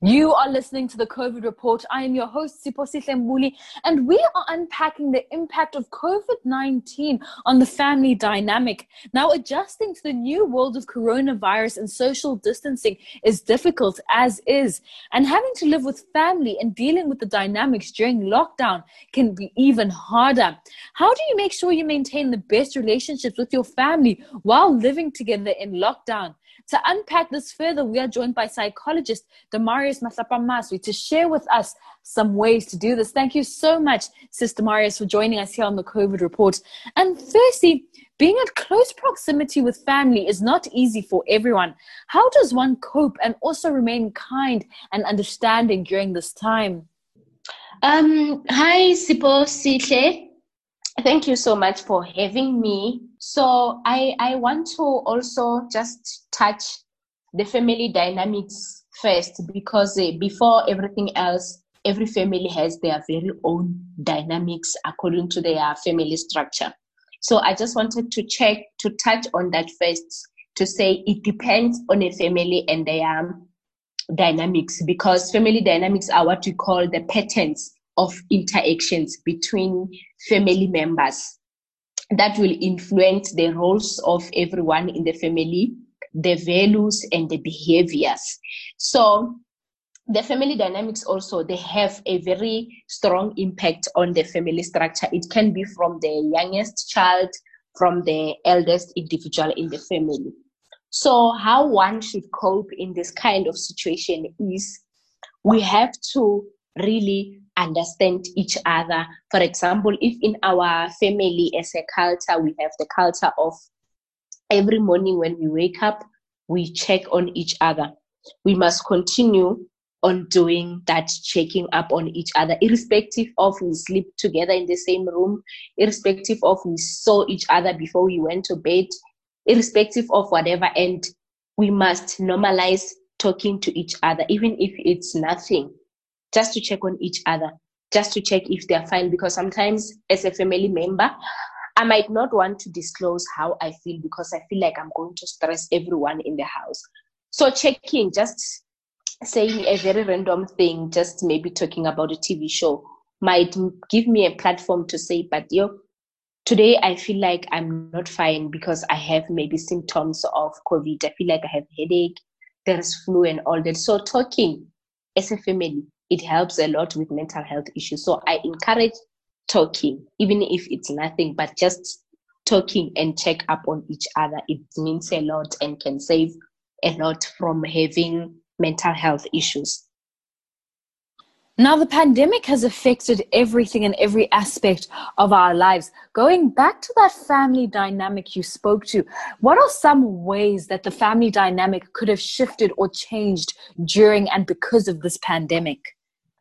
You are listening to the COVID report. I am your host, Siphosihle Mbule, and we are unpacking the impact of COVID 19 on the family dynamic. Now, adjusting to the new world of coronavirus and social distancing is difficult as is, and having to live with family and dealing with the dynamics during lockdown can be even harder. How do you make sure you maintain the best relationships with your family while living together in lockdown? To unpack this further, we are joined by psychologist Damaris Motlhapamaswi to share with us some ways to do this. Thank you so much, Sister Marius, for joining us here on the COVID report. And firstly, being at close proximity with family is not easy for everyone. How does one cope and also remain kind and understanding during this time? Um, hi, Siphosihle. Thank you so much for having me. So I, I want to also just touch the family dynamics first because uh, before everything else, every family has their very own dynamics according to their family structure. So I just wanted to check to touch on that first to say it depends on a family and their dynamics because family dynamics are what we call the patterns of interactions between family members that will influence the roles of everyone in the family, the values and the behaviors. So the family dynamics also they have a very strong impact on the family structure. It can be from the youngest child, from the eldest individual in the family. So how one should cope in this kind of situation is we have to really understand each other. For example, if in our family as a culture, we have the culture of every morning when we wake up, we check on each other. We must continue on doing that checking up on each other, irrespective of we sleep together in the same room, irrespective of we saw each other before we went to bed, irrespective of whatever. And we must normalize talking to each other, even if it's nothing just to check on each other, just to check if they're fine. Because sometimes, as a family member, I might not want to disclose how I feel because I feel like I'm going to stress everyone in the house. So, checking, just saying a very random thing, just maybe talking about a TV show, might give me a platform to say, but yo, today I feel like I'm not fine because I have maybe symptoms of COVID. I feel like I have headache, there's flu and all that. So talking as a family, it helps a lot with mental health issues. So I encourage talking, even if it's nothing, but just talking and check up on each other. It means a lot and can save a lot from having mental health issues. Now, the pandemic has affected everything and every aspect of our lives. Going back to that family dynamic you spoke to, what are some ways that the family dynamic could have shifted or changed during and because of this pandemic?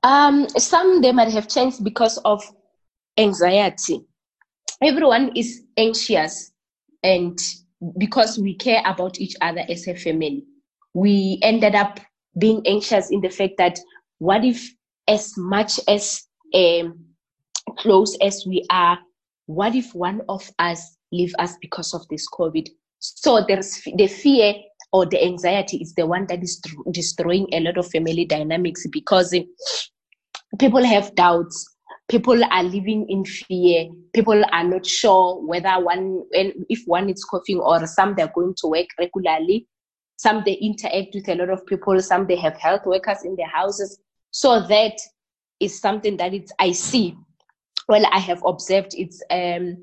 Um, some they might have changed because of anxiety. Everyone is anxious, and because we care about each other as a family, we ended up being anxious in the fact that what if, as much as um, close as we are, what if one of us leave us because of this COVID? So there's the fear or the anxiety is the one that is destroying a lot of family dynamics because people have doubts people are living in fear people are not sure whether one if one is coughing or some they're going to work regularly. Some they interact with a lot of people some they have health workers in their houses. So that is something that it's i see. Well i have observed it's um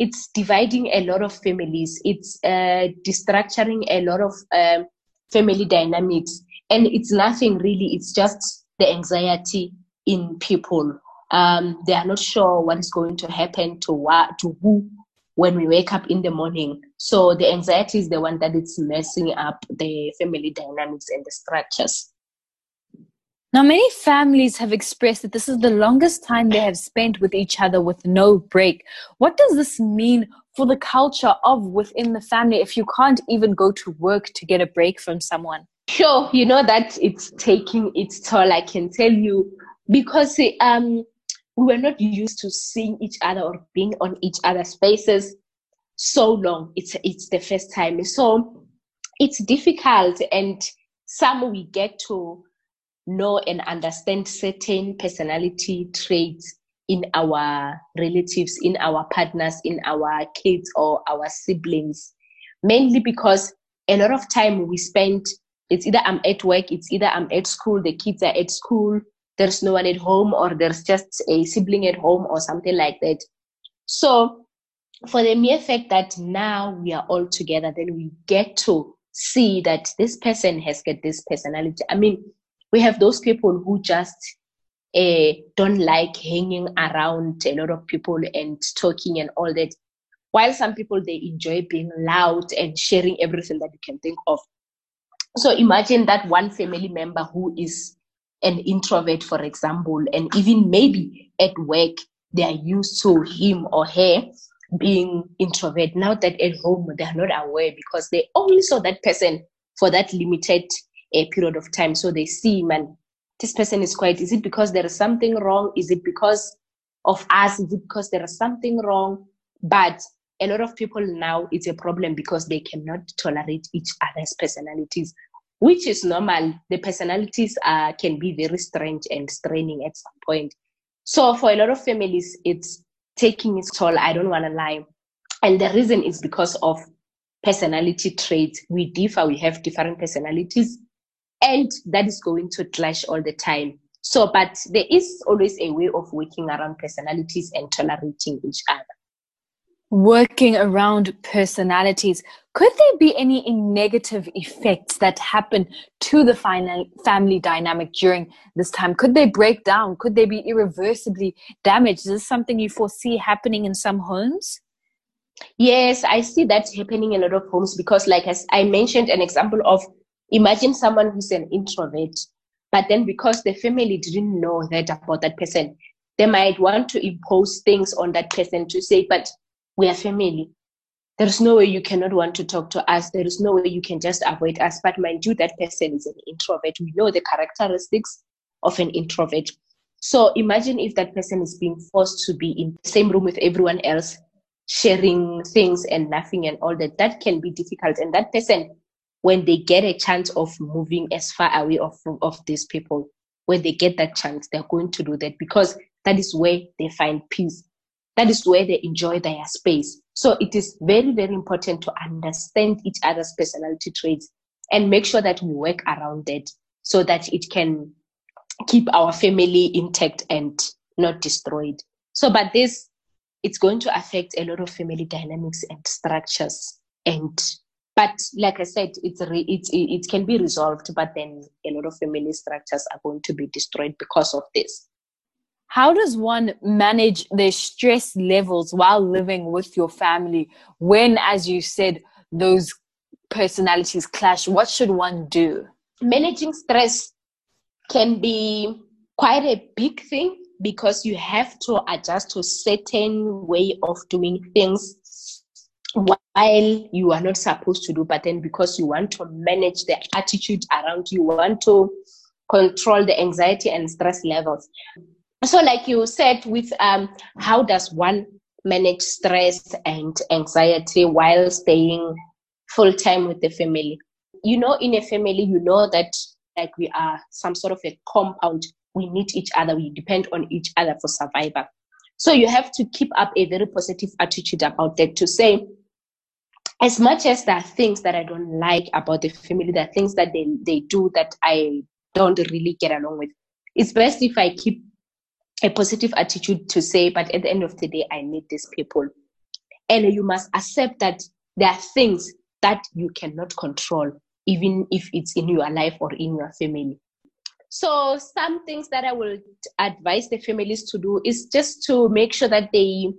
it's dividing a lot of families it's uh destructuring a lot of um, family dynamics and it's nothing really it's just the anxiety in people. Um, they are not sure what is going to happen to what to who when we wake up in the morning. So the anxiety is the one that is messing up the family dynamics and the structures. Now, many families have expressed that this is the longest time they have spent with each other with no break. What does this mean for the culture of within the family if you can't even go to work to get a break from someone? Sure, you know that it's taking its toll. I can tell you because um, we were not used to seeing each other or being on each other's faces so long. It's it's the first time. So it's difficult and some we get to know and understand certain personality traits in our relatives, in our partners, in our kids or our siblings, mainly because a lot of time we spend, it's either I'm at work, it's either I'm at school, the kids are at school, there's no one at home, or there's just a sibling at home or something like that. So, for the mere fact that now we are all together, then we get to see that this person has got this personality. I mean, we have those people who just uh, don't like hanging around a lot of people and talking and all that. While some people they enjoy being loud and sharing everything that you can think of. So imagine that one family member who is an introvert, for example, and even maybe at work they are used to him or her being introvert. Now that at home they are not aware because they only saw that person for that limited a period of time. So they see, man, this person is quiet. Is it because there is something wrong? Is it because of us? Is it because there is something wrong? But a lot of people now, it's a problem because they cannot tolerate each other's personalities, which is normal. The personalities uh, can be very strange and straining at some point. So for a lot of families, it's taking its toll. I don't want to lie. And the reason is because of personality traits. We differ, we have different personalities and that is going to clash all the time. So but there is always a way of working around personalities and tolerating each other. Working around personalities. Could there be any negative effects that happen to the final family dynamic during this time? Could they break down? Could they be irreversibly damaged? Is this something you foresee happening in some homes? Yes i see that happening in a lot of homes because like as i mentioned an example of Imagine someone who's an introvert, but then because the family didn't know that about that person, they might want to impose things on that person to say, but we are family. There's no way you cannot want to talk to us. There is no way you can just avoid us. But mind you, that person is an introvert. We know the characteristics of an introvert. So imagine if that person is being forced to be in the same room with everyone else, sharing things and laughing and all that. That can be difficult. And that person when they get a chance of moving as far away of, of these people, when they get that chance, they're going to do that because that is where they find peace. That is where they enjoy their space. So it is very, very important to understand each other's personality traits and make sure that we work around that so that it can keep our family intact and not destroyed. So, but this, it's going to affect a lot of family dynamics and structures and but like I said, it's re- it's it can be resolved, but then a lot of family structures are going to be destroyed because of this. How does one manage their stress levels while living with your family when, as you said, those personalities clash? What should one do? Managing stress can be quite a big thing because you have to adjust to a certain way of doing things while you are not supposed to do, but then because you want to manage the attitude around you, want to control the anxiety and stress levels. So, like you said, with um, how does one manage stress and anxiety while staying full time with the family? You know, in a family, you know that like we are some sort of a compound. We need each other. We depend on each other for survival. So you have to keep up a very positive attitude about that to say, as much as there are things that I don't like about the family, there are things that they, they do that I don't really get along with. It's best if I keep a positive attitude to say, but at the end of the day, I need these people. And you must accept that there are things that you cannot control, even if it's in your life or in your family. So, some things that I will advise the families to do is just to make sure that they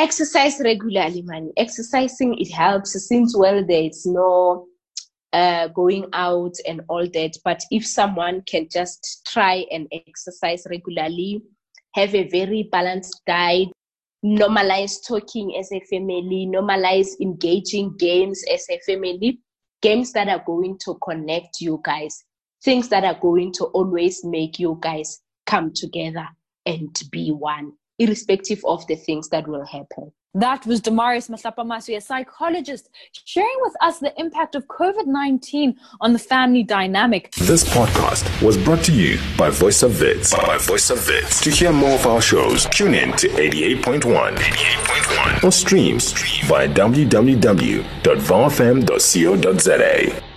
exercise regularly man. Exercising it helps since well there's no uh, going out and all that. But if someone can just try and exercise regularly have a very balanced diet normalize talking as a family normalize engaging games as a family games that are going to connect you guys things that are going to always make you guys come together and be one, irrespective of the things that will happen. That was Damaris Motlhapamaswi, a psychologist, sharing with us the impact of COVID 19 on the family dynamic. This podcast was brought to you by Voice of Wits. By Voice of Wits. To hear more of our shows, tune in to 88.1, 88.1 or stream via www.vowfm.co.za.